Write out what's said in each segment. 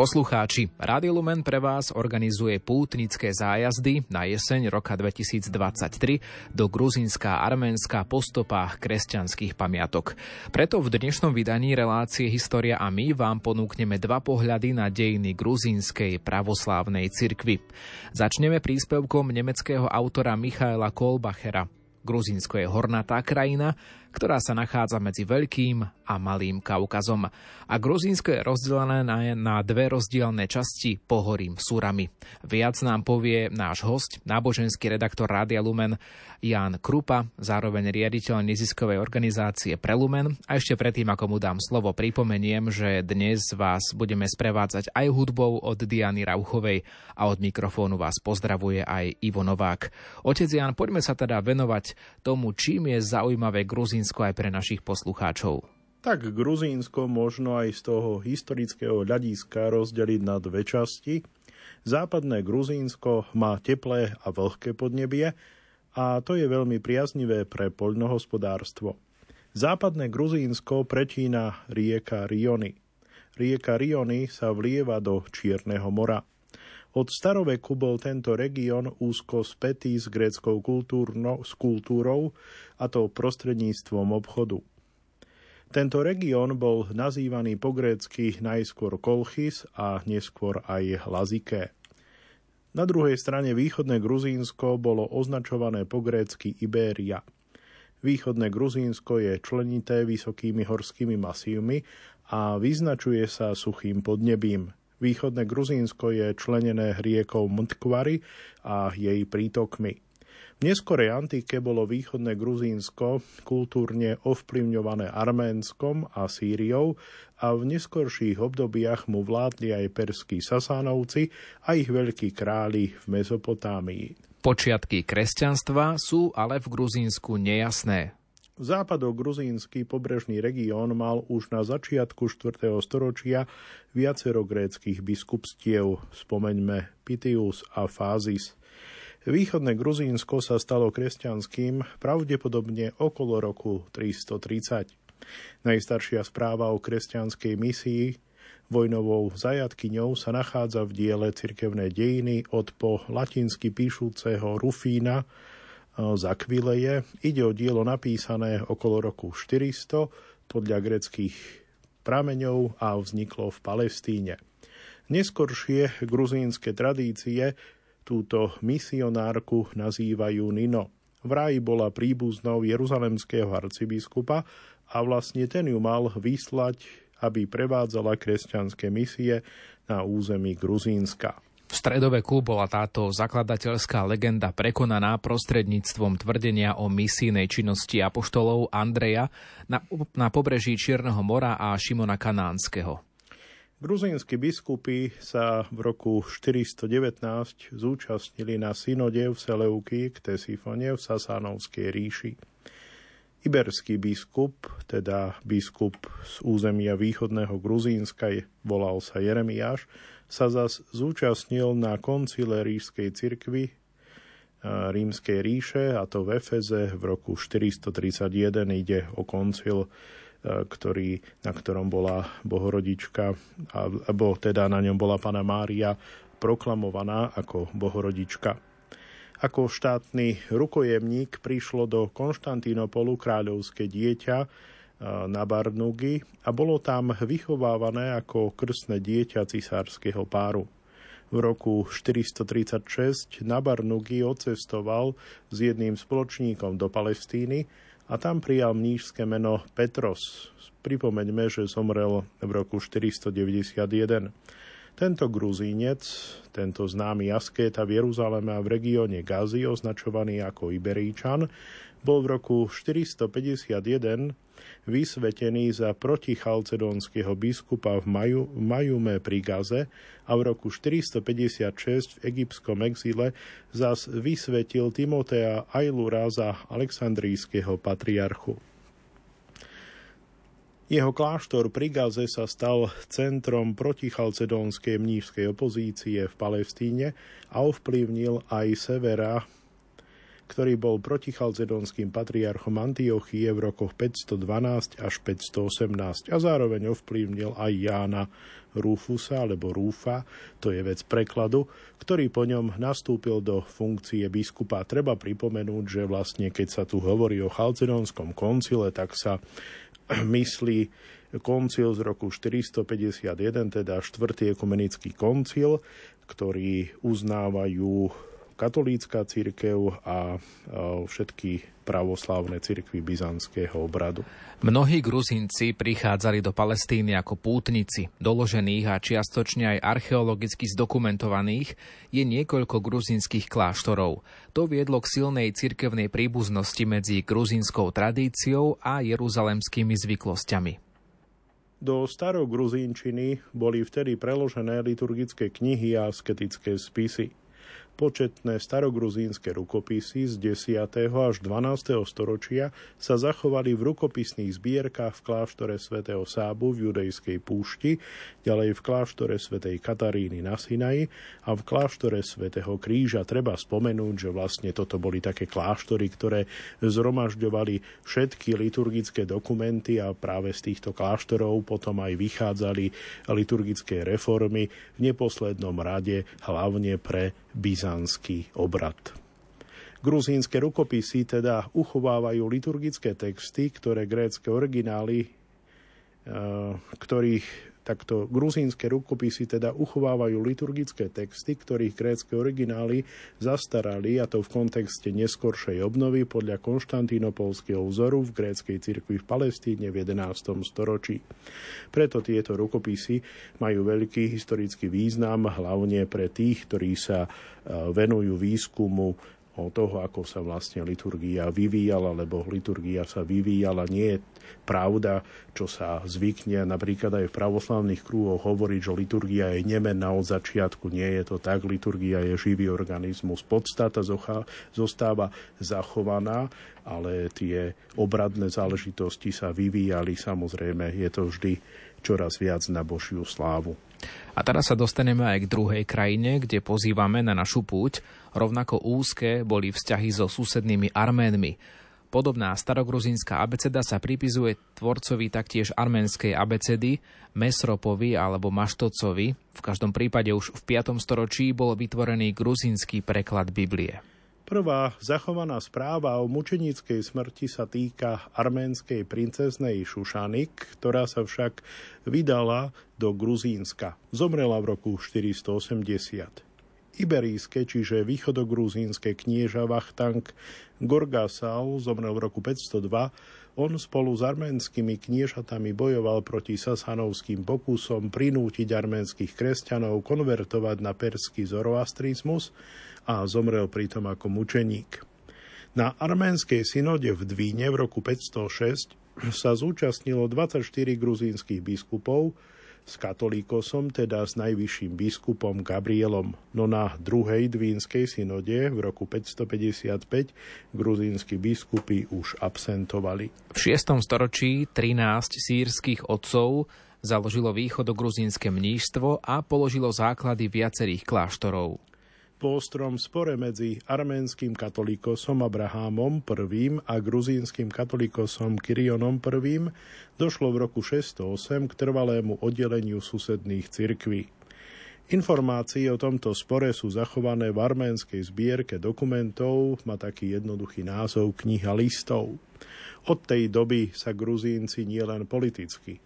poslucháči, Radio Lumen pre vás organizuje pútnické zájazdy na jeseň roka 2023 do Gruzínska a Arménska po stopách kresťanských pamiatok. Preto v dnešnom vydaní relácie História a my vám ponúkneme dva pohľady na dejiny gruzínskej pravoslávnej cirkvy. Začneme príspevkom nemeckého autora Michaela Kolbachera. Gruzínsko je hornatá krajina, ktorá sa nachádza medzi Veľkým a Malým Kaukazom. A Gruzínsko je rozdelené na, na dve rozdielne časti pohorím Súrami. Viac nám povie náš host, náboženský redaktor Rádia Lumen Jan Krupa, zároveň riaditeľ neziskovej organizácie Prelumen. A ešte predtým, ako mu dám slovo, pripomeniem, že dnes vás budeme sprevádzať aj hudbou od Diany Rauchovej a od mikrofónu vás pozdravuje aj Ivo Novák. Otec Jan, poďme sa teda venovať tomu, čím je zaujímavé Gruzínsko Gruzínsko aj pre našich poslucháčov? Tak Gruzínsko možno aj z toho historického hľadiska rozdeliť na dve časti. Západné Gruzínsko má teplé a vlhké podnebie a to je veľmi priaznivé pre poľnohospodárstvo. Západné Gruzínsko pretína rieka Riony. Rieka Riony sa vlieva do Čierneho mora. Od staroveku bol tento región úzko spätý s gréckou s kultúrou, a to prostredníctvom obchodu. Tento región bol nazývaný po grécky najskôr Kolchis a neskôr aj Laziké. Na druhej strane východné Gruzínsko bolo označované po grécky Ibéria. Východné Gruzínsko je členité vysokými horskými masívmi a vyznačuje sa suchým podnebím – Východné Gruzínsko je členené riekou Mtkvary a jej prítokmi. V neskorej antike bolo východné Gruzínsko kultúrne ovplyvňované Arménskom a Sýriou a v neskorších obdobiach mu vládli aj perskí Sasánovci a ich veľkí králi v Mezopotámii. Počiatky kresťanstva sú ale v Gruzínsku nejasné. Západo-gruzínsky pobrežný región mal už na začiatku 4. storočia viacero gréckých biskupstiev, spomeňme Pitius a Fázis. Východné Gruzínsko sa stalo kresťanským pravdepodobne okolo roku 330. Najstaršia správa o kresťanskej misii vojnovou zajatkyňou sa nachádza v diele cirkevné dejiny od po latinsky píšúceho Rufína z Akvileje. Ide o dielo napísané okolo roku 400 podľa greckých prameňov a vzniklo v Palestíne. Neskoršie gruzínske tradície túto misionárku nazývajú Nino. Vraj bola príbuznou jeruzalemského arcibiskupa a vlastne ten ju mal vyslať, aby prevádzala kresťanské misie na území Gruzínska. V stredoveku bola táto zakladateľská legenda prekonaná prostredníctvom tvrdenia o misijnej činnosti apoštolov Andreja na, na pobreží Čierneho mora a Šimona Kanánskeho. Gruzínsky biskupy sa v roku 419 zúčastnili na synode v Seleuky k Tesifone v Sasánovskej ríši. Iberský biskup, teda biskup z územia východného Gruzínska, volal sa Jeremiáš, sa zas zúčastnil na koncile ríšskej cirkvi rímskej ríše, a to v Efeze v roku 431 ide o koncil, ktorý, na ktorom bola bohorodička, alebo teda na ňom bola pana Mária proklamovaná ako bohorodička. Ako štátny rukojemník prišlo do Konštantínopolu kráľovské dieťa, na Barnugi a bolo tam vychovávané ako krstné dieťa cisárskeho páru. V roku 436 na Barnugi odcestoval s jedným spoločníkom do Palestíny a tam prijal mnížské meno Petros. Pripomeňme, že zomrel v roku 491. Tento gruzínec, tento známy askéta v Jeruzaleme a v regióne Gazi, označovaný ako Iberíčan, bol v roku 451 vysvetený za protichalcedónskeho biskupa v Maju, Majume pri Gaze a v roku 456 v egyptskom exíle zas vysvetil Timotea Ailura za aleksandrijského patriarchu. Jeho kláštor pri Gaze sa stal centrom protichalcedónskej mnížskej opozície v Palestíne a ovplyvnil aj severa ktorý bol protichalcedonským patriarchom Antiochie v rokoch 512 až 518 a zároveň ovplyvnil aj Jána Rúfusa alebo Rúfa, to je vec prekladu, ktorý po ňom nastúpil do funkcie biskupa. Treba pripomenúť, že vlastne keď sa tu hovorí o chalcedonskom koncile, tak sa myslí koncil z roku 451, teda štvrtý ekumenický koncil, ktorý uznávajú katolícka církev a všetky pravoslávne cirkvy byzantského obradu. Mnohí Gruzinci prichádzali do Palestíny ako pútnici. Doložených a čiastočne aj archeologicky zdokumentovaných je niekoľko gruzinských kláštorov. To viedlo k silnej cirkevnej príbuznosti medzi gruzinskou tradíciou a jeruzalemskými zvyklosťami. Do starogruzínčiny boli vtedy preložené liturgické knihy a asketické spisy. Početné starogruzínske rukopisy z 10. až 12. storočia sa zachovali v rukopisných zbierkach v kláštore svätého Sábu v judejskej púšti, ďalej v kláštore svätej Kataríny na Sinaji a v kláštore svätého Kríža. Treba spomenúť, že vlastne toto boli také kláštory, ktoré zhromažďovali všetky liturgické dokumenty a práve z týchto kláštorov potom aj vychádzali liturgické reformy v neposlednom rade hlavne pre byzantský obrad. Gruzínske rukopisy teda uchovávajú liturgické texty, ktoré grécké originály, eh, ktorých Takto gruzínske rukopisy teda uchovávajú liturgické texty, ktorých grécké originály zastarali, a to v kontexte neskoršej obnovy podľa konštantínopolského vzoru v gréckej cirkvi v Palestíne v 11. storočí. Preto tieto rukopisy majú veľký historický význam, hlavne pre tých, ktorí sa e, venujú výskumu o toho, ako sa vlastne liturgia vyvíjala, lebo liturgia sa vyvíjala. Nie je pravda, čo sa zvykne napríklad aj v pravoslavných krúhoch hovoriť, že liturgia je nemenná od začiatku. Nie je to tak. Liturgia je živý organizmus. Podstata zostáva zachovaná, ale tie obradné záležitosti sa vyvíjali. Samozrejme, je to vždy čoraz viac na Božiu slávu. A teraz sa dostaneme aj k druhej krajine, kde pozývame na našu púť. Rovnako úzke boli vzťahy so susednými Arménmi. Podobná starogruzínska abeceda sa pripizuje tvorcovi taktiež arménskej abecedy, Mesropovi alebo Maštocovi. V každom prípade už v 5. storočí bol vytvorený gruzínsky preklad Biblie. Prvá zachovaná správa o mučenickej smrti sa týka arménskej princeznej Šušanik, ktorá sa však vydala do Gruzínska. Zomrela v roku 480. Iberijské, čiže východogruzínske knieža Vachtank Gorgasal zomrel v roku 502 on spolu s arménskymi kniežatami bojoval proti sasanovským pokusom prinútiť arménskych kresťanov konvertovať na perský zoroastrizmus a zomrel pritom ako mučeník. Na arménskej synode v Dvíne v roku 506 sa zúčastnilo 24 gruzínskych biskupov, s katolíkosom, teda s najvyšším biskupom Gabrielom. No na druhej dvínskej synode v roku 555 gruzínsky biskupy už absentovali. V 6. storočí 13 sírskych otcov založilo východogruzínske mníštvo a položilo základy viacerých kláštorov po ostrom spore medzi arménskym katolíkosom Abrahámom I a gruzínskym katolíkosom Kyrionom I došlo v roku 608 k trvalému oddeleniu susedných cirkví. Informácie o tomto spore sú zachované v arménskej zbierke dokumentov, má taký jednoduchý názov Kniha listov. Od tej doby sa Gruzínci nielen politicky,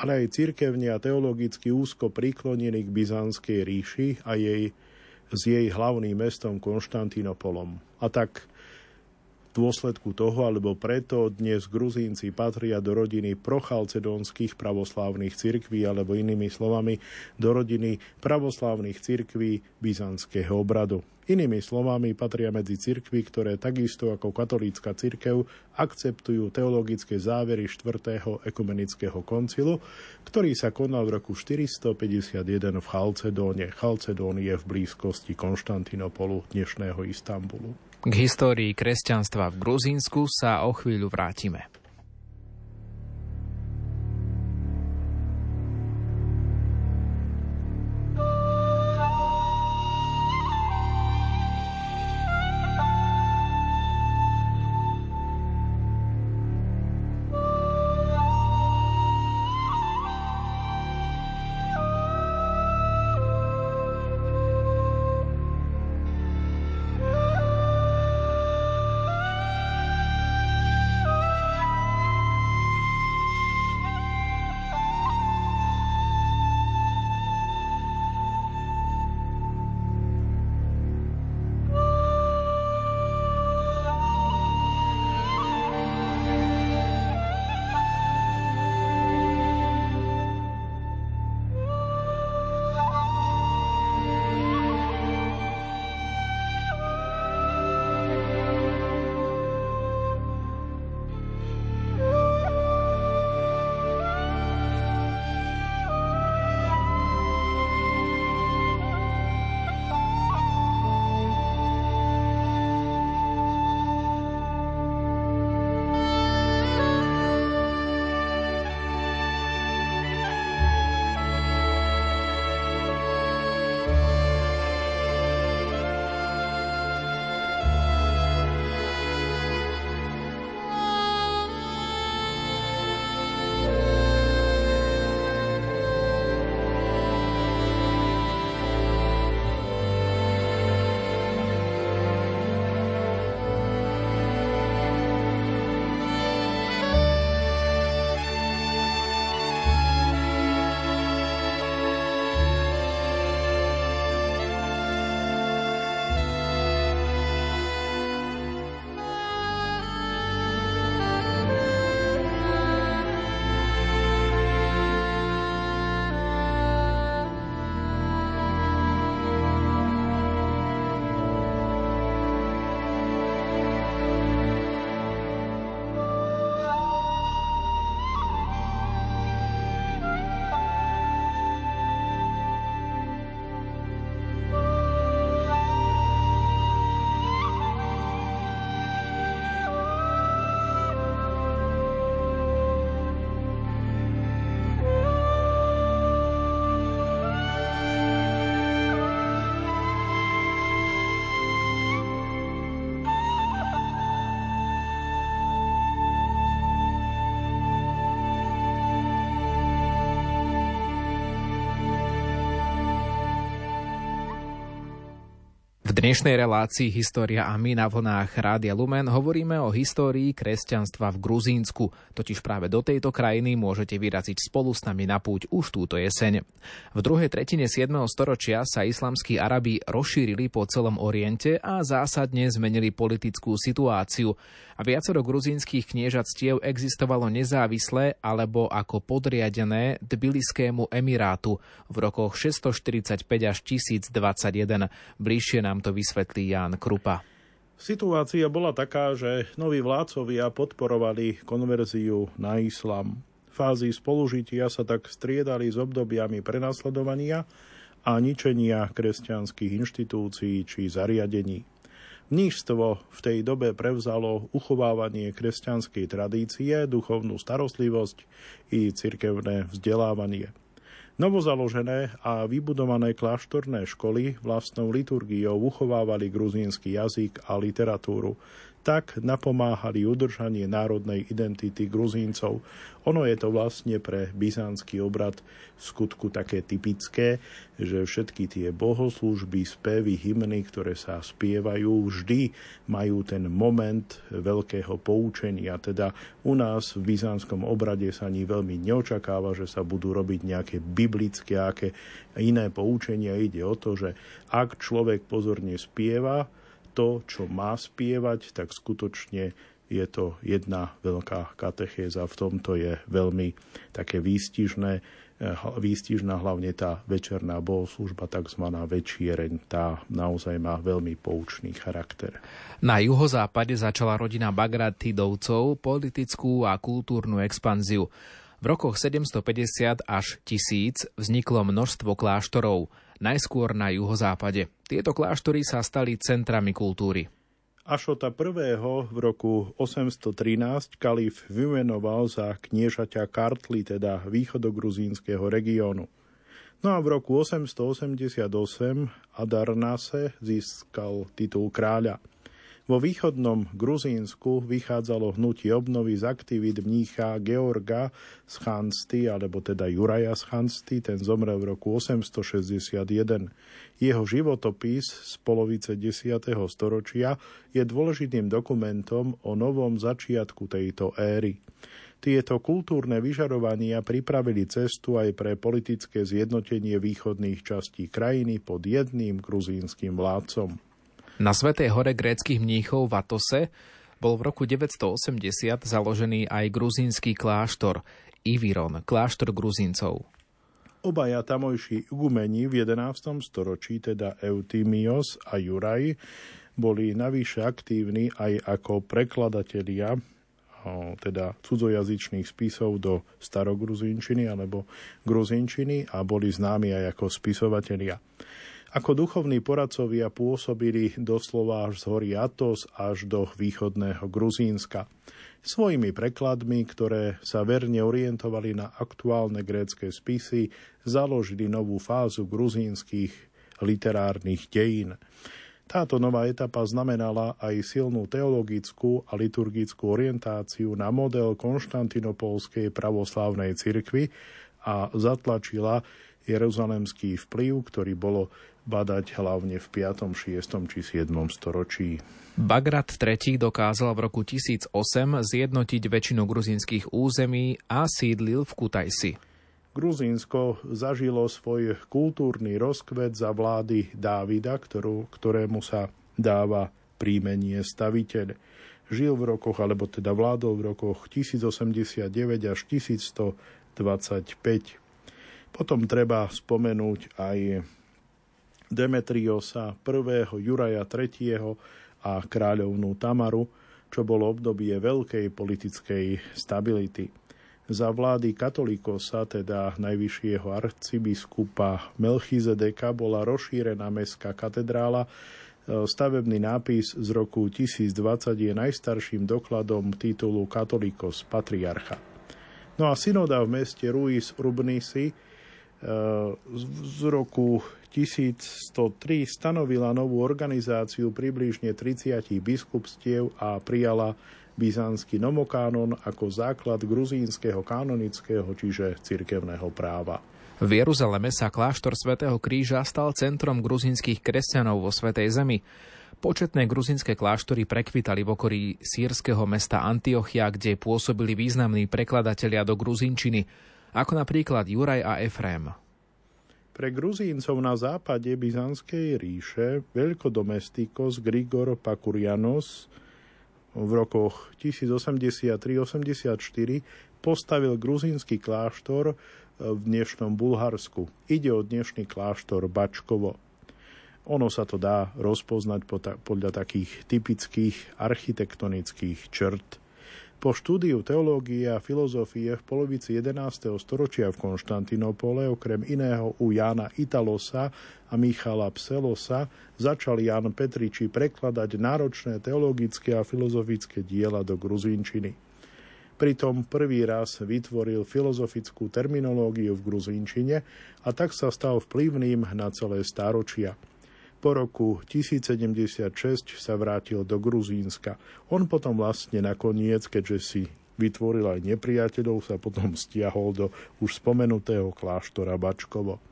ale aj cirkevne a teologicky úzko priklonili k Byzantskej ríši a jej s jej hlavným mestom Konštantínopolom. A tak dôsledku toho, alebo preto dnes Gruzínci patria do rodiny prochalcedónskych pravoslávnych cirkví, alebo inými slovami do rodiny pravoslávnych cirkví byzantského obradu. Inými slovami patria medzi cirkvy, ktoré takisto ako katolícka cirkev akceptujú teologické závery 4. ekumenického koncilu, ktorý sa konal v roku 451 v Chalcedóne. Chalcedón je v blízkosti Konštantinopolu, dnešného Istanbulu. K histórii kresťanstva v Gruzínsku sa o chvíľu vrátime. Dnešnej relácii História a my na vlnách Rádia Lumen hovoríme o histórii kresťanstva v Gruzínsku. Totiž práve do tejto krajiny môžete vyraziť spolu s nami na púť už túto jeseň. V druhej tretine 7. storočia sa islamskí Arabi rozšírili po celom Oriente a zásadne zmenili politickú situáciu a viacero gruzínskych kniežatstiev existovalo nezávisle alebo ako podriadené Tbiliskému emirátu v rokoch 645 až 1021. Bližšie nám to vysvetlí Ján Krupa. Situácia bola taká, že noví vládcovia podporovali konverziu na islam. Fázy spolužitia sa tak striedali s obdobiami prenasledovania a ničenia kresťanských inštitúcií či zariadení. Mnížstvo v tej dobe prevzalo uchovávanie kresťanskej tradície, duchovnú starostlivosť i cirkevné vzdelávanie. Novozaložené a vybudované kláštorné školy vlastnou liturgiou uchovávali gruzínsky jazyk a literatúru tak napomáhali udržanie národnej identity Gruzíncov. Ono je to vlastne pre byzantský obrad v skutku také typické, že všetky tie bohoslúžby, spevy, hymny, ktoré sa spievajú, vždy majú ten moment veľkého poučenia. Teda u nás v byzantskom obrade sa ani veľmi neočakáva, že sa budú robiť nejaké biblické, aké iné poučenia. Ide o to, že ak človek pozorne spieva, to, čo má spievať, tak skutočne je to jedna veľká katechéza. V tomto je veľmi také výstižné, eh, výstižná hlavne tá večerná bohoslužba, tzv. večiereň. Tá naozaj má veľmi poučný charakter. Na juhozápade začala rodina Bagratidovcov politickú a kultúrnu expanziu. V rokoch 750 až 1000 vzniklo množstvo kláštorov, najskôr na juhozápade. Tieto kláštory sa stali centrami kultúry. Ašota I. v roku 813 kalif vymenoval za kniežaťa Kartli, teda východogruzínskeho regiónu. No a v roku 888 Adarnase získal titul kráľa. Vo východnom Gruzínsku vychádzalo hnutie obnovy z aktivít mnícha Georga z Chansty, alebo teda Juraja z Chansty, ten zomrel v roku 861. Jeho životopis z polovice 10. storočia je dôležitým dokumentom o novom začiatku tejto éry. Tieto kultúrne vyžarovania pripravili cestu aj pre politické zjednotenie východných častí krajiny pod jedným gruzínskym vládcom. Na Svetej hore gréckých mníchov v Atose bol v roku 980 založený aj gruzínsky kláštor Iviron, kláštor gruzíncov. Obaja tamojší igumeni v 11. storočí, teda Eutimios a Juraj, boli navyše aktívni aj ako prekladatelia teda cudzojazyčných spisov do starogruzínčiny alebo gruzínčiny a boli známi aj ako spisovatelia. Ako duchovní poradcovia pôsobili doslova až z hory Atos až do východného Gruzínska. Svojimi prekladmi, ktoré sa verne orientovali na aktuálne grécké spisy, založili novú fázu gruzínskych literárnych dejín. Táto nová etapa znamenala aj silnú teologickú a liturgickú orientáciu na model konštantinopolskej pravoslávnej cirkvy a zatlačila jeruzalemský vplyv, ktorý bolo badať hlavne v 5., 6. či 7. storočí. Bagrat III dokázal v roku 1008 zjednotiť väčšinu gruzínskych území a sídlil v Kutajsi. Gruzínsko zažilo svoj kultúrny rozkvet za vlády Dávida, ktorú, ktorému sa dáva príjmenie staviteľ. Žil v rokoch, alebo teda vládol v rokoch 1089 až 1125. Potom treba spomenúť aj Demetriosa I, Juraja III a kráľovnú Tamaru, čo bolo obdobie veľkej politickej stability. Za vlády katolikosa, teda najvyššieho arcibiskupa Melchizedeka, bola rozšírená mestská katedrála. Stavebný nápis z roku 1020 je najstarším dokladom titulu katolikos patriarcha. No a synoda v meste Ruis Urbnisi z roku 1103 stanovila novú organizáciu približne 30 biskupstiev a prijala byzantský nomokánon ako základ gruzínskeho kanonického, čiže cirkevného práva. V Jeruzaleme sa kláštor svätého Kríža stal centrom gruzínskych kresťanov vo Svetej Zemi. Početné gruzínske kláštory prekvitali v okolí sírskeho mesta Antiochia, kde pôsobili významní prekladatelia do gruzínčiny – ako napríklad Juraj a Efrém. Pre Gruzíncov na západe Byzantskej ríše veľkodomestikos Grigor Pakurianos v rokoch 1083-84 postavil gruzínsky kláštor v dnešnom Bulharsku. Ide o dnešný kláštor Bačkovo. Ono sa to dá rozpoznať podľa takých typických architektonických črt. Po štúdiu teológie a filozofie v polovici 11. storočia v Konštantinopole, okrem iného u Jána Italosa a Michala Pselosa, začal Jan Petriči prekladať náročné teologické a filozofické diela do gruzínčiny. Pritom prvý raz vytvoril filozofickú terminológiu v gruzínčine a tak sa stal vplyvným na celé stáročia. Po roku 1076 sa vrátil do Gruzínska. On potom vlastne nakoniec, keďže si vytvoril aj nepriateľov, sa potom stiahol do už spomenutého kláštora Bačkovo.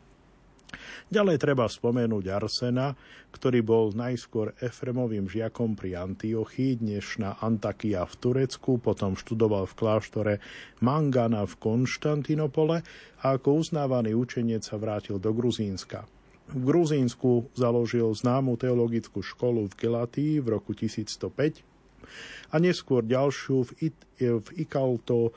Ďalej treba spomenúť Arsena, ktorý bol najskôr Efremovým žiakom pri Antiochii, dnešná Antakia v Turecku, potom študoval v kláštore Mangana v Konštantinopole a ako uznávaný učenec sa vrátil do Gruzínska. V Gruzínsku založil známu teologickú školu v Gelatii v roku 1105 a neskôr ďalšiu v, It, v Ikalto.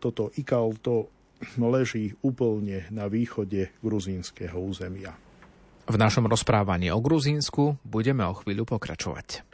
Toto Ikalto leží úplne na východe gruzínskeho územia. V našom rozprávaní o Gruzínsku budeme o chvíľu pokračovať.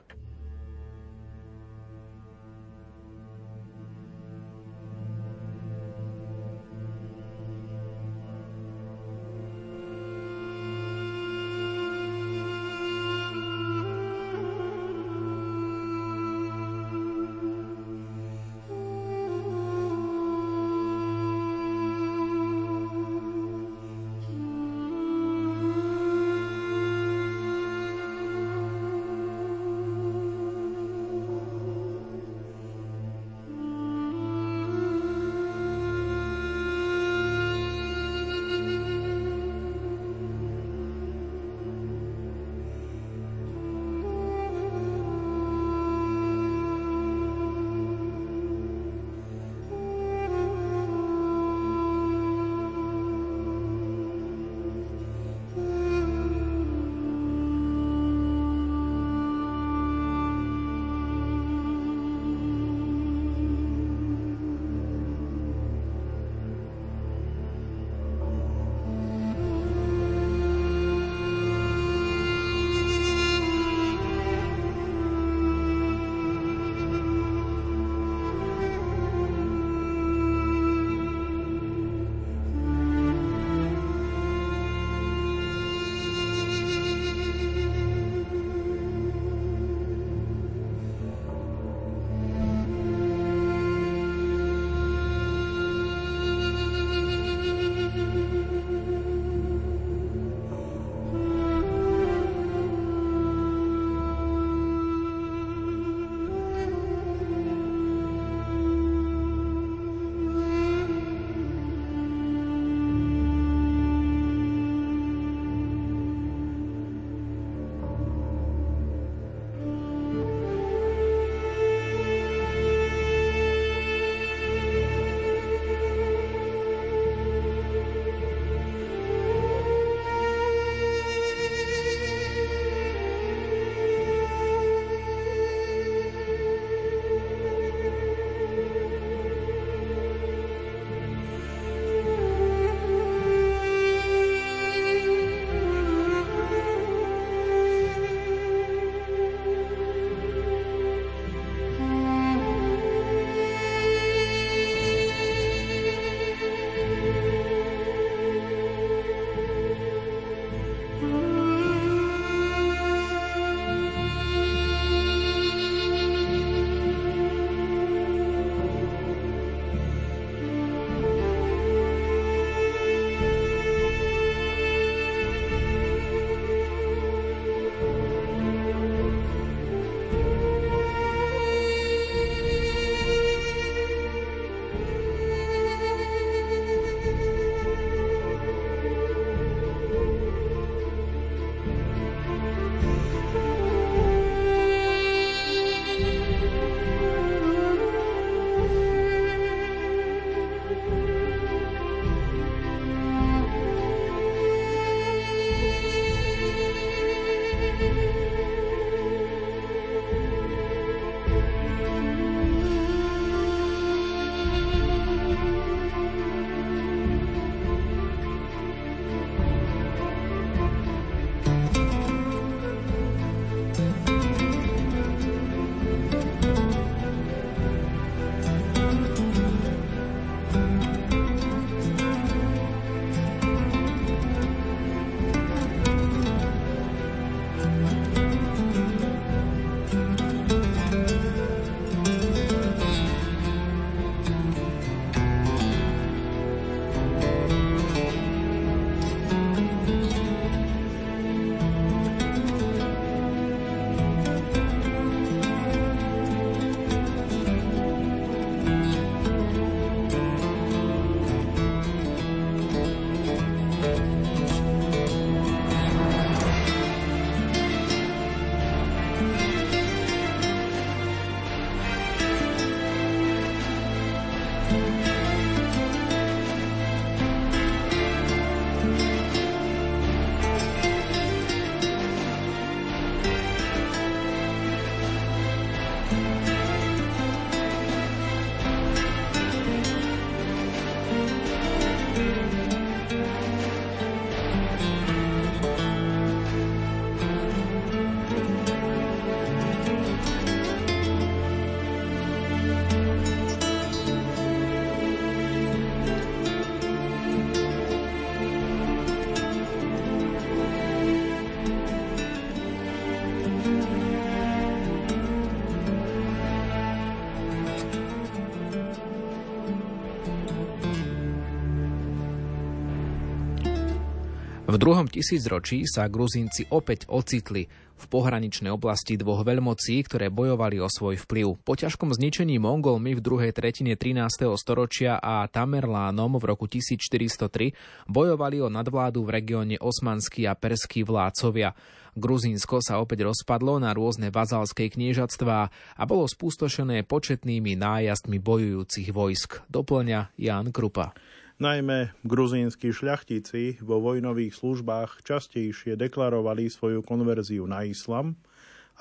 V druhom tisícročí sa Gruzínci opäť ocitli v pohraničnej oblasti dvoch veľmocí, ktoré bojovali o svoj vplyv. Po ťažkom zničení Mongolmi v druhej tretine 13. storočia a Tamerlánom v roku 1403 bojovali o nadvládu v regióne osmanskí a perskí vládcovia. Gruzínsko sa opäť rozpadlo na rôzne vazalské kniežatstvá a bolo spústošené početnými nájazdmi bojujúcich vojsk. Doplňa Jan Krupa. Najmä gruzínsky šľachtici vo vojnových službách častejšie deklarovali svoju konverziu na islam,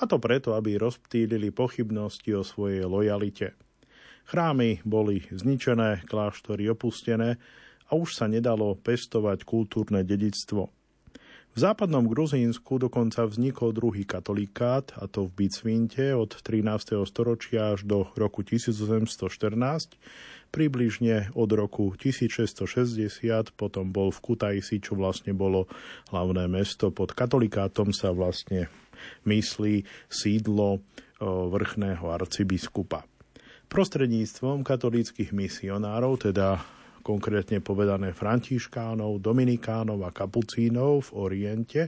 a to preto, aby rozptýlili pochybnosti o svojej lojalite. Chrámy boli zničené, kláštory opustené a už sa nedalo pestovať kultúrne dedictvo. V západnom Gruzínsku dokonca vznikol druhý katolikát, a to v Bicvinte od 13. storočia až do roku 1814, približne od roku 1660, potom bol v Kutajsi, čo vlastne bolo hlavné mesto. Pod katolikátom sa vlastne myslí sídlo vrchného arcibiskupa. Prostredníctvom katolíckých misionárov, teda konkrétne povedané františkánov, dominikánov a kapucínov v Oriente,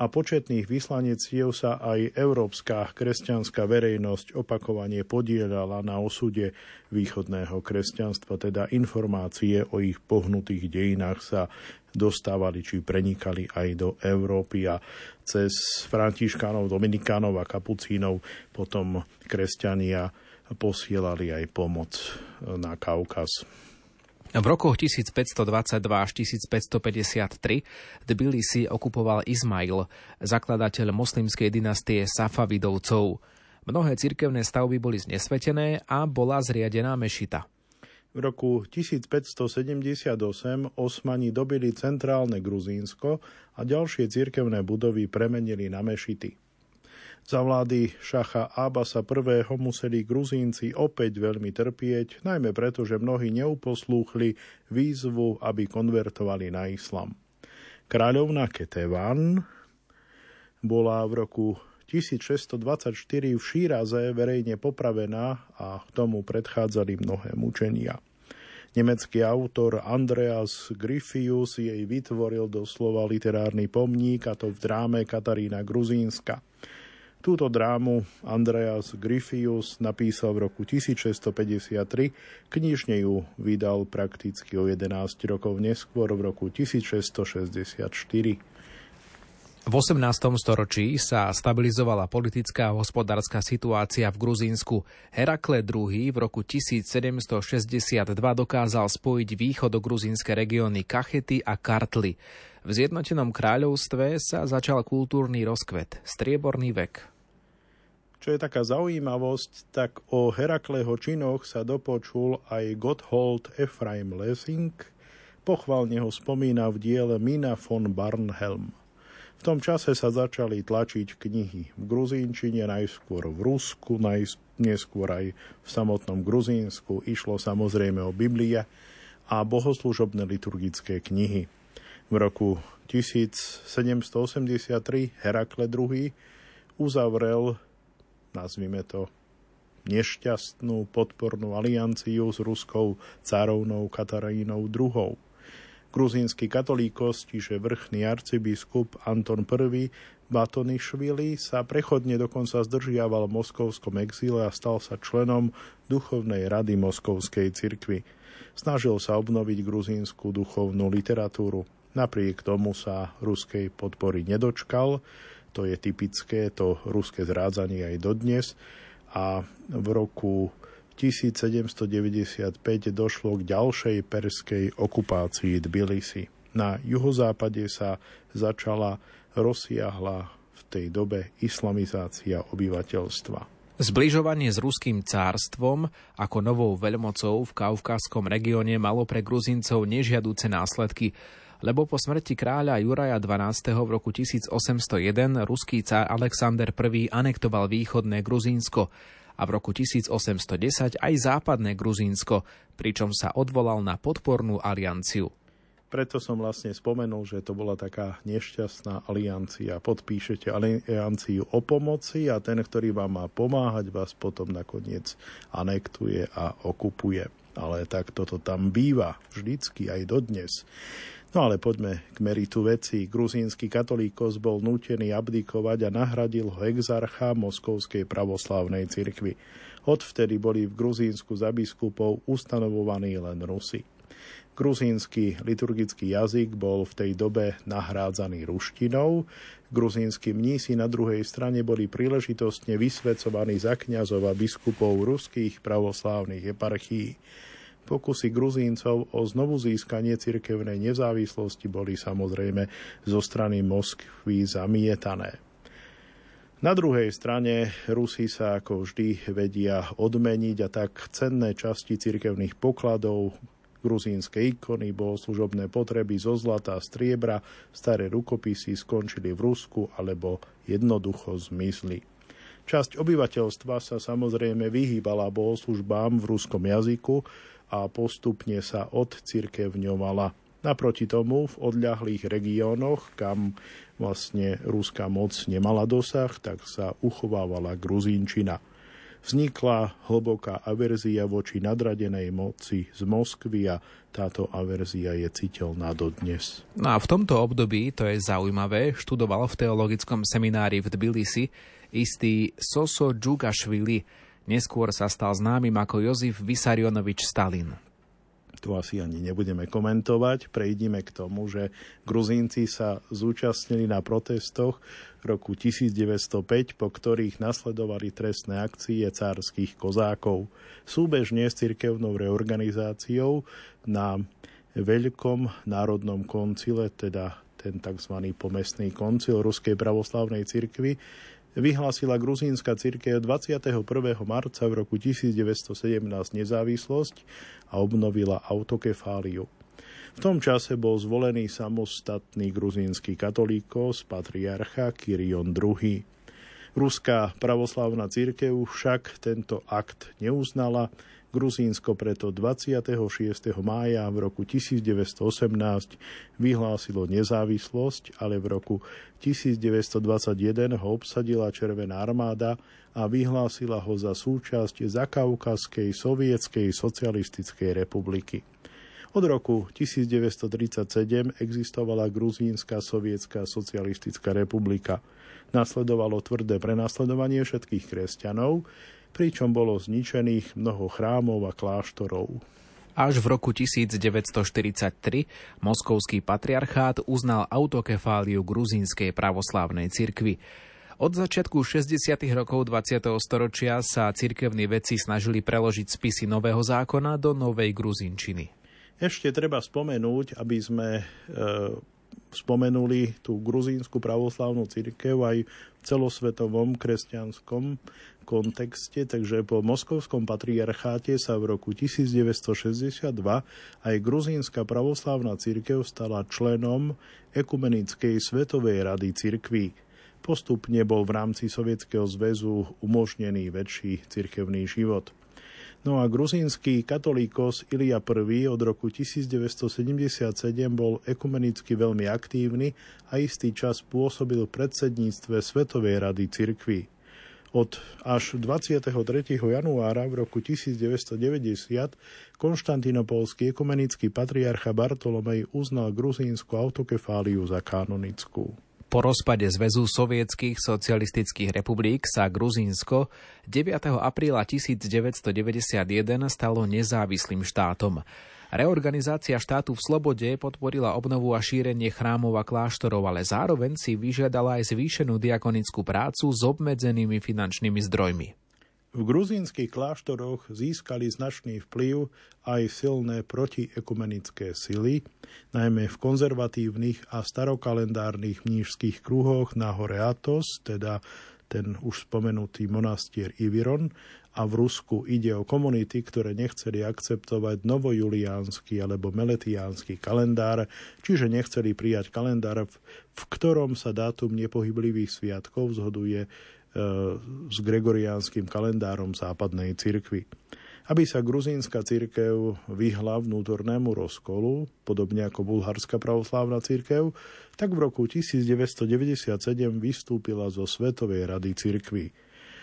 a početných vyslanectiev sa aj európska kresťanská verejnosť opakovane podielala na osude východného kresťanstva, teda informácie o ich pohnutých dejinách sa dostávali či prenikali aj do Európy a cez františkánov, dominikánov a kapucínov potom kresťania posielali aj pomoc na Kaukaz. V rokoch 1522 až 1553 Tbilisi okupoval Izmail, zakladateľ moslimskej dynastie Safavidovcov. Mnohé cirkevné stavby boli znesvetené a bola zriadená mešita. V roku 1578 Osmani dobili centrálne Gruzínsko a ďalšie cirkevné budovy premenili na mešity. Za vlády šacha Abasa I. museli Gruzínci opäť veľmi trpieť, najmä preto, že mnohí neuposlúchli výzvu, aby konvertovali na islam. Kráľovna Ketevan bola v roku 1624 v Šíraze verejne popravená a k tomu predchádzali mnohé mučenia. Nemecký autor Andreas Griffius jej vytvoril doslova literárny pomník, a to v dráme Katarína Gruzínska. Túto drámu Andreas Griffius napísal v roku 1653, knižne ju vydal prakticky o 11 rokov neskôr v roku 1664. V 18. storočí sa stabilizovala politická a hospodárska situácia v Gruzínsku. Herakle II v roku 1762 dokázal spojiť východo-gruzínske regióny Kachety a Kartly. V zjednotenom kráľovstve sa začal kultúrny rozkvet, strieborný vek. Čo je taká zaujímavosť, tak o Herakleho činoch sa dopočul aj Gotthold Ephraim Lessing, pochválne ho spomína v diele Mina von Barnhelm. V tom čase sa začali tlačiť knihy v gruzínčine, najskôr v Rusku, neskôr aj v samotnom Gruzínsku. Išlo samozrejme o Biblie a bohoslužobné liturgické knihy. V roku 1783 Herakle II uzavrel nazvime to, nešťastnú podpornú alianciu s ruskou carovnou Katarínou II. Gruzínsky katolíkos, čiže vrchný arcibiskup Anton I. Batonišvili sa prechodne dokonca zdržiaval v moskovskom exíle a stal sa členom duchovnej rady Moskovskej cirkvi. Snažil sa obnoviť gruzínsku duchovnú literatúru. Napriek tomu sa ruskej podpory nedočkal, to je typické, to ruské zrádzanie aj dodnes. A v roku 1795 došlo k ďalšej perskej okupácii Tbilisi. Na juhozápade sa začala rozsiahla v tej dobe islamizácia obyvateľstva. Zbližovanie s ruským cárstvom ako novou veľmocou v kaukázskom regióne malo pre Gruzincov nežiaduce následky lebo po smrti kráľa Juraja XII. v roku 1801 ruský cár Alexander I anektoval východné Gruzínsko a v roku 1810 aj západné Gruzínsko, pričom sa odvolal na podpornú alianciu. Preto som vlastne spomenul, že to bola taká nešťastná aliancia. Podpíšete alianciu o pomoci a ten, ktorý vám má pomáhať, vás potom nakoniec anektuje a okupuje. Ale tak toto tam býva vždycky aj dodnes. No ale poďme k meritu veci. Gruzínsky katolíkos bol nútený abdikovať a nahradil ho exarcha Moskovskej pravoslávnej cirkvi. Odvtedy boli v Gruzínsku za biskupov ustanovovaní len Rusy. Gruzínsky liturgický jazyk bol v tej dobe nahrádzaný ruštinou. Gruzínsky mnísi na druhej strane boli príležitostne vysvedcovaní za kňazov a biskupov ruských pravoslávnych eparchií. Pokusy Gruzíncov o znovu získanie cirkevnej nezávislosti boli samozrejme zo strany Moskvy zamietané. Na druhej strane Rusi sa ako vždy vedia odmeniť a tak cenné časti cirkevných pokladov, gruzínske ikony, bohoslužobné potreby zo zlata a striebra, staré rukopisy skončili v Rusku alebo jednoducho zmizli. Časť obyvateľstva sa samozrejme vyhýbala bohoslužbám v ruskom jazyku, a postupne sa odcirkevňovala. Naproti tomu v odľahlých regiónoch, kam vlastne ruská moc nemala dosah, tak sa uchovávala gruzínčina. Vznikla hlboká averzia voči nadradenej moci z Moskvy a táto averzia je citeľná dodnes. No a v tomto období, to je zaujímavé, študoval v teologickom seminári v Tbilisi istý Soso Džugašvili, Neskôr sa stal známym ako Jozif Vysarionovič Stalin. Tu asi ani nebudeme komentovať. Prejdime k tomu, že Gruzínci sa zúčastnili na protestoch roku 1905, po ktorých nasledovali trestné akcie cárskych kozákov. Súbežne s cirkevnou reorganizáciou na Veľkom národnom koncile, teda ten tzv. pomestný koncil Ruskej pravoslavnej cirkvi, vyhlásila gruzínska církev 21. marca v roku 1917 nezávislosť a obnovila autokefáliu. V tom čase bol zvolený samostatný gruzínsky katolíkos, patriarcha Kyrion II. Ruská pravoslavná církev však tento akt neuznala Gruzínsko preto 26. mája v roku 1918 vyhlásilo nezávislosť, ale v roku 1921 ho obsadila Červená armáda a vyhlásila ho za súčasť Zakaukazskej sovietskej socialistickej republiky. Od roku 1937 existovala Gruzínska sovietská socialistická republika. Nasledovalo tvrdé prenasledovanie všetkých kresťanov, pričom bolo zničených mnoho chrámov a kláštorov. Až v roku 1943 moskovský patriarchát uznal autokefáliu gruzínskej pravoslávnej cirkvi. Od začiatku 60. rokov 20. storočia sa cirkevní vedci snažili preložiť spisy nového zákona do novej gruzinčiny. Ešte treba spomenúť, aby sme e, spomenuli tú gruzínsku pravoslávnu církev aj v celosvetovom kresťanskom kontexte, takže po moskovskom patriarcháte sa v roku 1962 aj gruzínska pravoslávna církev stala členom Ekumenickej svetovej rady cirkví. Postupne bol v rámci Sovietskeho zväzu umožnený väčší cirkevný život. No a gruzínsky katolíkos Ilia I od roku 1977 bol ekumenicky veľmi aktívny a istý čas pôsobil v predsedníctve Svetovej rady cirkví. Od až 23. januára v roku 1990 konštantinopolský ekumenický patriarcha Bartolomej uznal gruzínsku autokefáliu za kanonickú. Po rozpade Zväzu sovietských socialistických republik sa Gruzínsko 9. apríla 1991 stalo nezávislým štátom. Reorganizácia štátu v slobode podporila obnovu a šírenie chrámov a kláštorov, ale zároveň si vyžiadala aj zvýšenú diakonickú prácu s obmedzenými finančnými zdrojmi. V gruzínskych kláštoroch získali značný vplyv aj silné protiekumenické sily, najmä v konzervatívnych a starokalendárnych mnížských kruhoch na hore Atos, teda ten už spomenutý monastier Iviron, a v Rusku ide o komunity, ktoré nechceli akceptovať novojuliánsky alebo meletiánsky kalendár, čiže nechceli prijať kalendár, v ktorom sa dátum nepohyblivých sviatkov zhoduje s gregoriánskym kalendárom západnej cirkvi. Aby sa gruzínska cirkev vyhla vnútornému rozkolu, podobne ako bulharská pravoslávna cirkev, tak v roku 1997 vystúpila zo Svetovej rady cirkvi.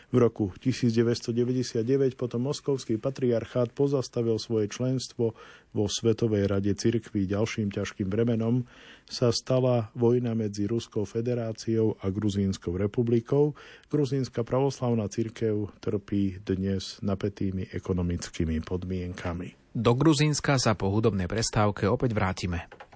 V roku 1999 potom moskovský patriarchát pozastavil svoje členstvo vo Svetovej rade cirkví. Ďalším ťažkým bremenom sa stala vojna medzi Ruskou federáciou a Gruzínskou republikou. Gruzínska pravoslavná cirkev trpí dnes napätými ekonomickými podmienkami. Do Gruzínska sa po hudobnej prestávke opäť vrátime.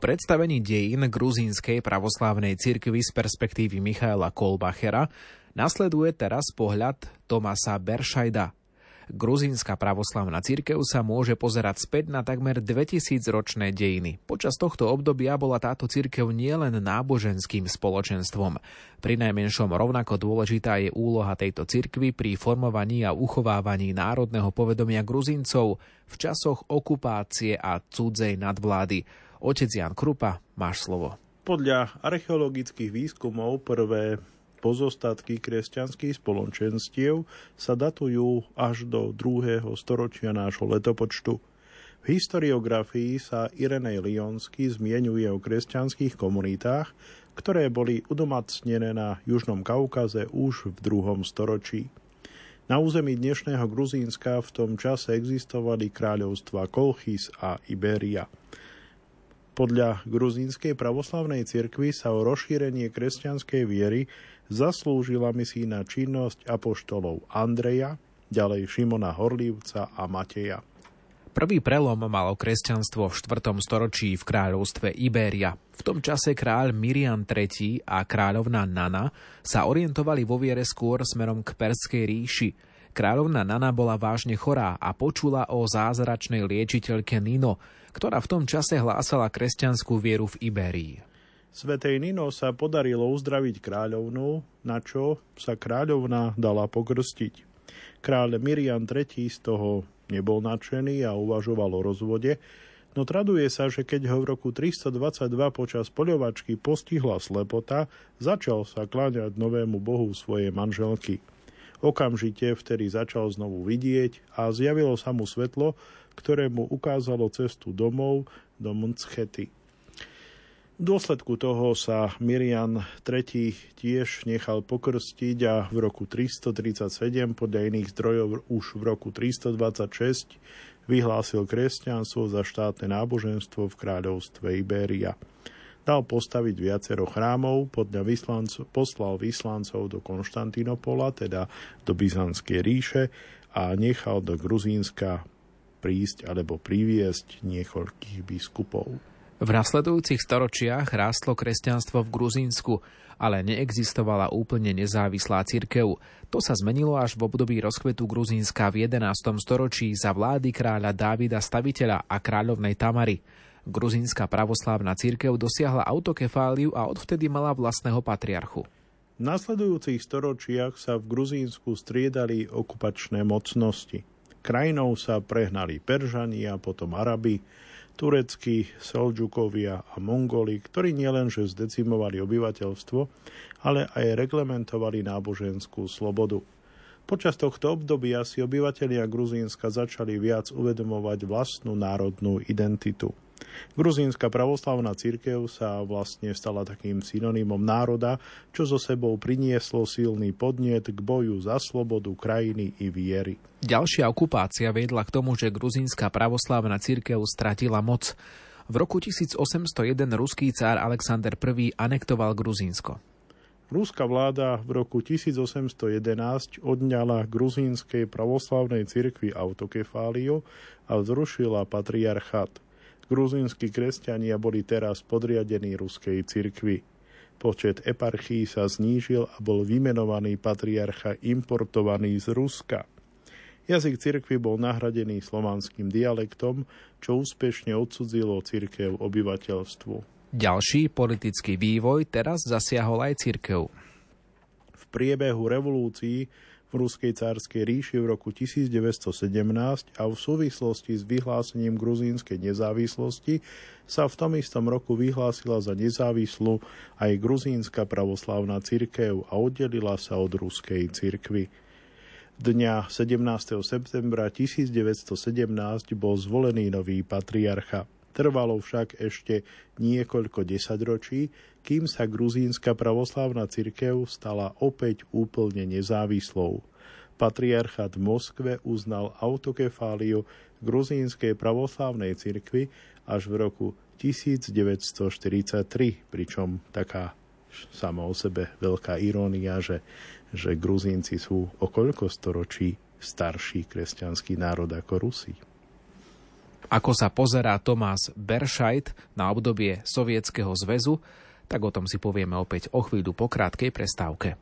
Predstavení dejín gruzínskej pravoslávnej cirkvi z perspektívy Michaela Kolbachera nasleduje teraz pohľad Tomasa Beršajda. Gruzínska pravoslavná cirkev sa môže pozerať späť na takmer 2000 ročné dejiny. Počas tohto obdobia bola táto cirkev nielen náboženským spoločenstvom. Pri najmenšom rovnako dôležitá je úloha tejto cirkvy pri formovaní a uchovávaní národného povedomia Gruzíncov v časoch okupácie a cudzej nadvlády. Otec Jan Krupa, máš slovo. Podľa archeologických výskumov prvé pozostatky kresťanských spoločenstiev sa datujú až do 2. storočia nášho letopočtu. V historiografii sa Irenej Lionsky zmienuje o kresťanských komunitách, ktoré boli udomacnené na Južnom Kaukaze už v 2. storočí. Na území dnešného Gruzínska v tom čase existovali kráľovstva Kolchis a Iberia. Podľa gruzínskej pravoslavnej cirkvi sa o rozšírenie kresťanskej viery zaslúžila misijná činnosť apoštolov Andreja, ďalej Šimona Horlívca a Mateja. Prvý prelom malo kresťanstvo v 4. storočí v kráľovstve Ibéria. V tom čase kráľ Mirian III a kráľovna Nana sa orientovali vo viere skôr smerom k Perskej ríši. Kráľovna Nana bola vážne chorá a počula o zázračnej liečiteľke Nino, ktorá v tom čase hlásala kresťanskú vieru v Ibérii. Svetej Nino sa podarilo uzdraviť kráľovnu, na čo sa kráľovna dala pokrstiť. Kráľ Mirian III z toho nebol nadšený a uvažoval o rozvode, no traduje sa, že keď ho v roku 322 počas poľovačky postihla slepota, začal sa kláňať novému bohu svojej manželky. Okamžite vtedy začal znovu vidieť a zjavilo sa mu svetlo, ktoré mu ukázalo cestu domov do Mnchety. V dôsledku toho sa Mirian III tiež nechal pokrstiť a v roku 337 podľa iných zdrojov už v roku 326 vyhlásil kresťanstvo za štátne náboženstvo v kráľovstve Iberia. Dal postaviť viacero chrámov, podľa vyslancov, poslal vyslancov do Konštantinopola, teda do Byzantskej ríše a nechal do Gruzínska prísť alebo priviesť niekoľkých biskupov. V nasledujúcich storočiach rástlo kresťanstvo v Gruzínsku, ale neexistovala úplne nezávislá cirkev. To sa zmenilo až v období rozkvetu Gruzínska v 11. storočí za vlády kráľa Dávida Staviteľa a kráľovnej Tamary. Gruzínska pravoslávna cirkev dosiahla autokefáliu a odvtedy mala vlastného patriarchu. V nasledujúcich storočiach sa v Gruzínsku striedali okupačné mocnosti. Krajinou sa prehnali Peržani a potom Arabi, tureckí Selďukovia a Mongoli, ktorí nielenže zdecimovali obyvateľstvo, ale aj reglementovali náboženskú slobodu. Počas tohto obdobia si obyvatelia Gruzínska začali viac uvedomovať vlastnú národnú identitu. Gruzínska pravoslavná církev sa vlastne stala takým synonymom národa, čo zo sebou prinieslo silný podnet k boju za slobodu krajiny i viery. Ďalšia okupácia viedla k tomu, že gruzínska pravoslavná církev stratila moc. V roku 1801 ruský cár Alexander I anektoval Gruzínsko. Ruská vláda v roku 1811 odňala gruzínskej pravoslavnej cirkvi autokefáliu a zrušila patriarchát. Gruzínsky kresťania boli teraz podriadení ruskej cirkvi. Počet eparchií sa znížil a bol vymenovaný patriarcha importovaný z Ruska. Jazyk cirkvy bol nahradený slovanským dialektom, čo úspešne odsudzilo cirkev obyvateľstvu. Ďalší politický vývoj teraz zasiahol aj cirkev. V priebehu revolúcií v Ruskej cárskej ríši v roku 1917 a v súvislosti s vyhlásením gruzínskej nezávislosti sa v tom istom roku vyhlásila za nezávislú aj gruzínska pravoslávna cirkev a oddelila sa od ruskej cirkvy. Dňa 17. septembra 1917 bol zvolený nový patriarcha. Trvalo však ešte niekoľko desaťročí, kým sa gruzínska pravoslávna cirkev stala opäť úplne nezávislou. Patriarchát v Moskve uznal autokefáliu gruzínskej pravoslávnej cirkvi až v roku 1943, pričom taká sama o sebe veľká irónia, že, že Gruzínci sú o koľko storočí starší kresťanský národ ako Rusi. Ako sa pozerá Tomás Beršajt na obdobie Sovietskeho zväzu, tak o tom si povieme opäť o chvíľu po krátkej prestávke.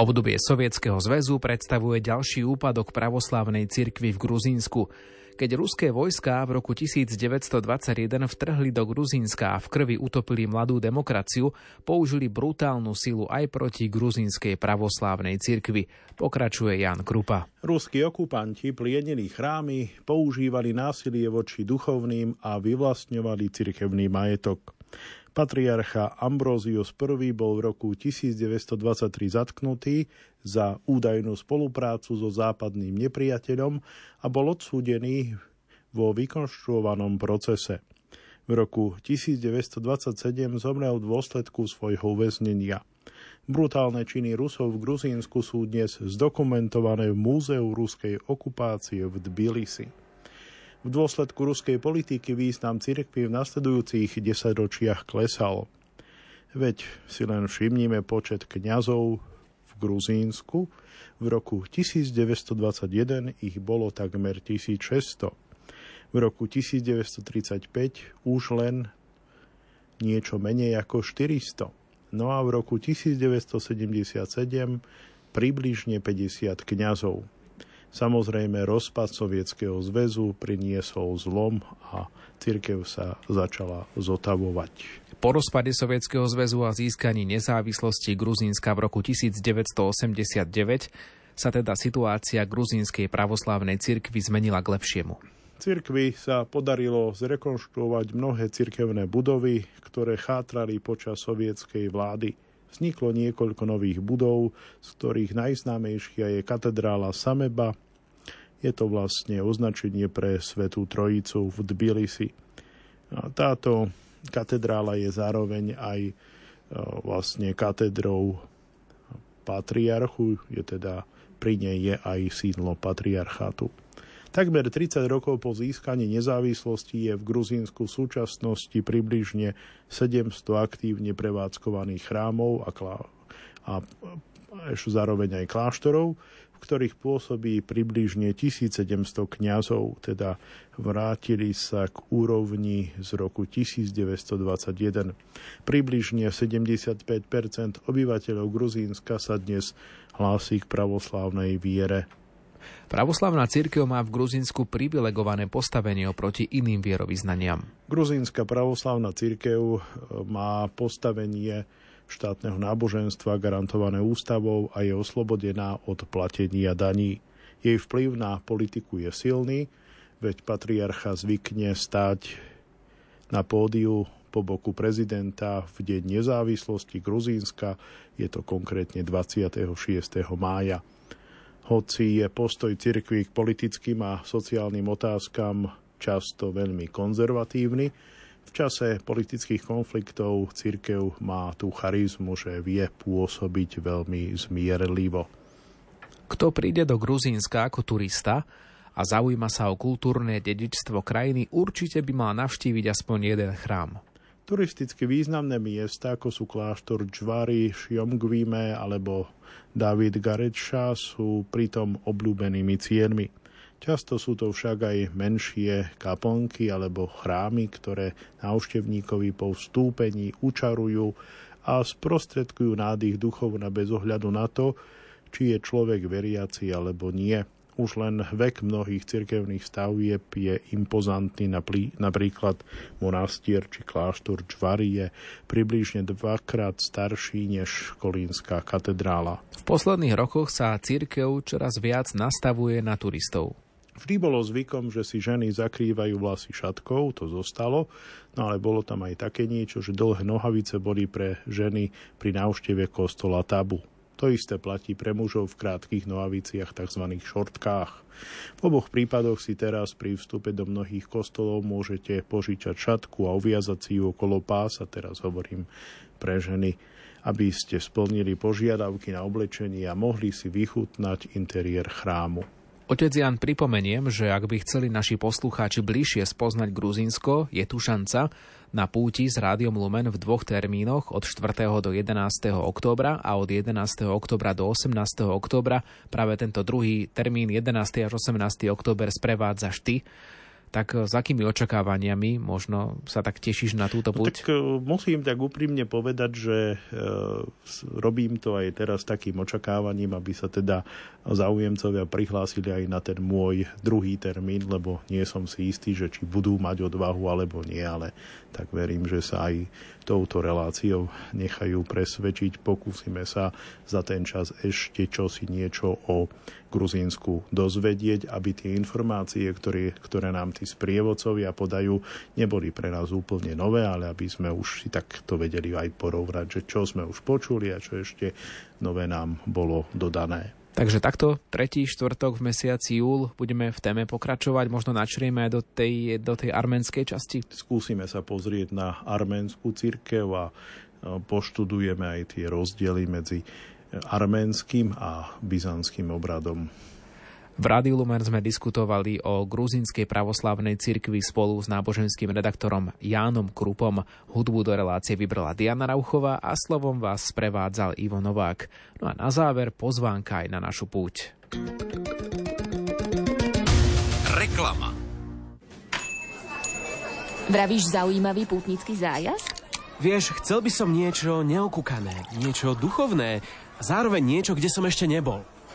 Obdobie Sovietskeho zväzu predstavuje ďalší úpadok pravoslávnej cirkvi v Gruzínsku. Keď ruské vojská v roku 1921 vtrhli do Gruzínska a v krvi utopili mladú demokraciu, použili brutálnu silu aj proti gruzínskej pravoslávnej cirkvi, pokračuje Jan Krupa. Ruskí okupanti plienili chrámy, používali násilie voči duchovným a vyvlastňovali cirkevný majetok. Patriarcha Ambrozius I bol v roku 1923 zatknutý za údajnú spoluprácu so západným nepriateľom a bol odsúdený vo vykonštruovanom procese. V roku 1927 zomrel v dôsledku svojho uväznenia. Brutálne činy Rusov v Gruzínsku sú dnes zdokumentované v Múzeu ruskej okupácie v Tbilisi. V dôsledku ruskej politiky význam cirkvi v nasledujúcich desaťročiach klesal. Veď si len všimnime počet kňazov v Gruzínsku. V roku 1921 ich bolo takmer 1600. V roku 1935 už len niečo menej ako 400. No a v roku 1977 približne 50 kňazov. Samozrejme, rozpad Sovietskeho zväzu priniesol zlom a cirkev sa začala zotavovať. Po rozpade Sovietskeho zväzu a získaní nezávislosti Gruzínska v roku 1989 sa teda situácia gruzínskej pravoslávnej cirkvi zmenila k lepšiemu. Cirkvi sa podarilo zrekonštruovať mnohé cirkevné budovy, ktoré chátrali počas sovietskej vlády. Vzniklo niekoľko nových budov, z ktorých najznámejšia je katedrála Sameba. Je to vlastne označenie pre Svetú Trojicu v Tbilisi. Táto katedrála je zároveň aj e, vlastne katedrou patriarchu, je teda pri nej je aj sídlo patriarchátu. Takmer 30 rokov po získaní nezávislosti je v Gruzínsku v súčasnosti približne 700 aktívne prevádzkovaných chrámov a, klá- a ešte zároveň aj kláštorov, v ktorých pôsobí približne 1700 kňazov, teda vrátili sa k úrovni z roku 1921. Približne 75% obyvateľov Gruzínska sa dnes hlási k pravoslávnej viere. Pravoslavná církev má v Gruzínsku privilegované postavenie oproti iným vierovýznaniam. Gruzínska pravoslavná církev e, má postavenie štátneho náboženstva garantované ústavou a je oslobodená od platenia daní. Jej vplyv na politiku je silný, veď patriarcha zvykne stať na pódiu po boku prezidenta v deň nezávislosti Gruzínska, je to konkrétne 26. mája. Hoci je postoj cirkvi k politickým a sociálnym otázkam často veľmi konzervatívny, v čase politických konfliktov cirkev má tú charizmu, že vie pôsobiť veľmi zmierlivo. Kto príde do Gruzínska ako turista a zaujíma sa o kultúrne dedičstvo krajiny, určite by mal navštíviť aspoň jeden chrám. Turisticky významné miesta, ako sú kláštor Čvary, Šiomgvíme alebo David Gareča, sú pritom obľúbenými cieľmi. Často sú to však aj menšie kaplnky alebo chrámy, ktoré návštevníkovi po vstúpení učarujú a sprostredkujú nádych duchovna bez ohľadu na to, či je človek veriaci alebo nie. Už len vek mnohých cirkevných stavieb je impozantný, napríklad monastier či kláštor Čvary je približne dvakrát starší než Kolínska katedrála. V posledných rokoch sa cirkev čoraz viac nastavuje na turistov. Vždy bolo zvykom, že si ženy zakrývajú vlasy šatkou, to zostalo, no ale bolo tam aj také niečo, že dlhé nohavice boli pre ženy pri návšteve kostola tabu. To isté platí pre mužov v krátkých nohaviciach, tzv. šortkách. V oboch prípadoch si teraz pri vstupe do mnohých kostolov môžete požičať šatku a uviazať si ju okolo pása, teraz hovorím pre ženy, aby ste splnili požiadavky na oblečenie a mohli si vychutnať interiér chrámu. Otec Jan, pripomeniem, že ak by chceli naši poslucháči bližšie spoznať Gruzínsko, je tu šanca na púti s Rádiom Lumen v dvoch termínoch od 4. do 11. októbra a od 11. októbra do 18. októbra. Práve tento druhý termín 11. až 18. október sprevádzaš ty. Tak s akými očakávaniami možno sa tak tešíš na túto púť? No, tak musím tak úprimne povedať, že e, robím to aj teraz takým očakávaním, aby sa teda záujemcovia prihlásili aj na ten môj druhý termín, lebo nie som si istý, že či budú mať odvahu alebo nie, ale tak verím, že sa aj touto reláciou nechajú presvedčiť. Pokúsime sa za ten čas ešte čosi niečo o Gruzínsku dozvedieť, aby tie informácie, ktoré, ktoré nám tí sprievodcovia podajú, neboli pre nás úplne nové, ale aby sme už si takto vedeli aj porovnať, že čo sme už počuli a čo ešte nové nám bolo dodané. Takže takto, tretí štvrtok v mesiaci júl budeme v téme pokračovať, možno načrieme aj do tej, do tej arménskej časti. Skúsime sa pozrieť na arménskú církev a poštudujeme aj tie rozdiely medzi arménskym a byzantským obradom. V Rádiu Lumen sme diskutovali o gruzínskej pravoslavnej cirkvi spolu s náboženským redaktorom Jánom Krupom. Hudbu do relácie vybrala Diana Rauchová a slovom vás sprevádzal Ivo Novák. No a na záver pozvánka aj na našu púť. Reklama Vravíš zaujímavý pútnický zájazd? Vieš, chcel by som niečo neokúkané, niečo duchovné a zároveň niečo, kde som ešte nebol.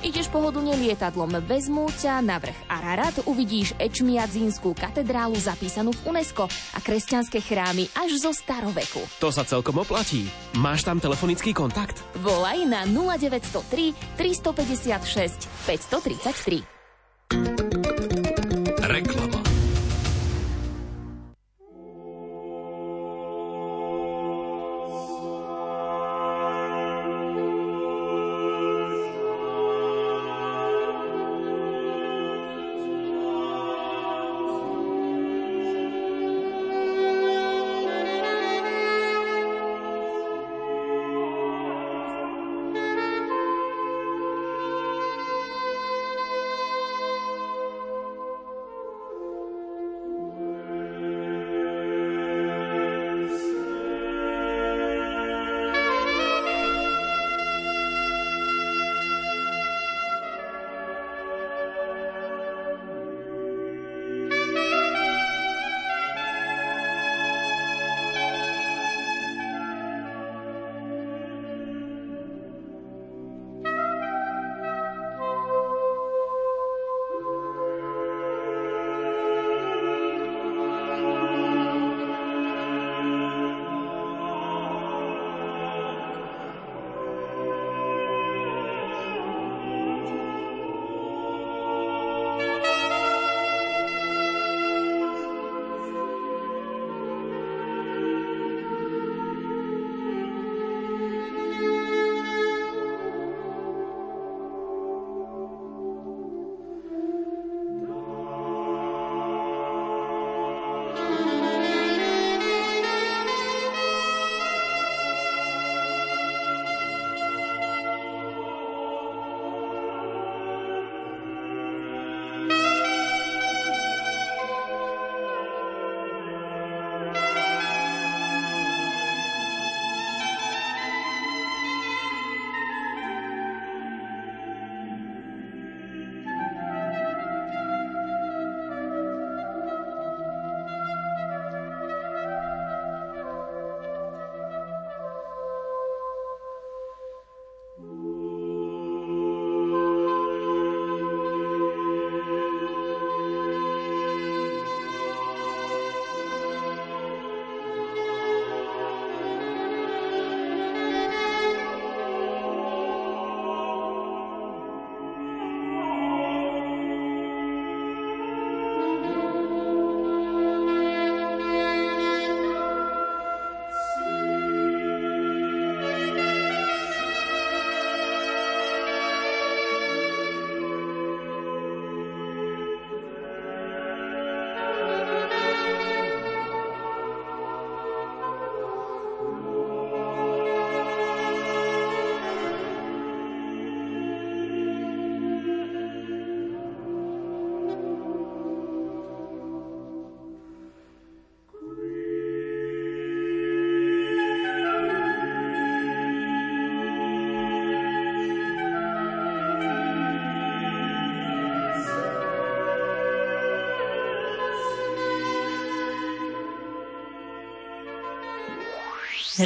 Ideš pohodlne lietadlom, vezmú ťa na vrch Ararat, uvidíš Ečmiadzínskú katedrálu zapísanú v UNESCO a kresťanské chrámy až zo staroveku. To sa celkom oplatí. Máš tam telefonický kontakt? Volaj na 0903 356 533.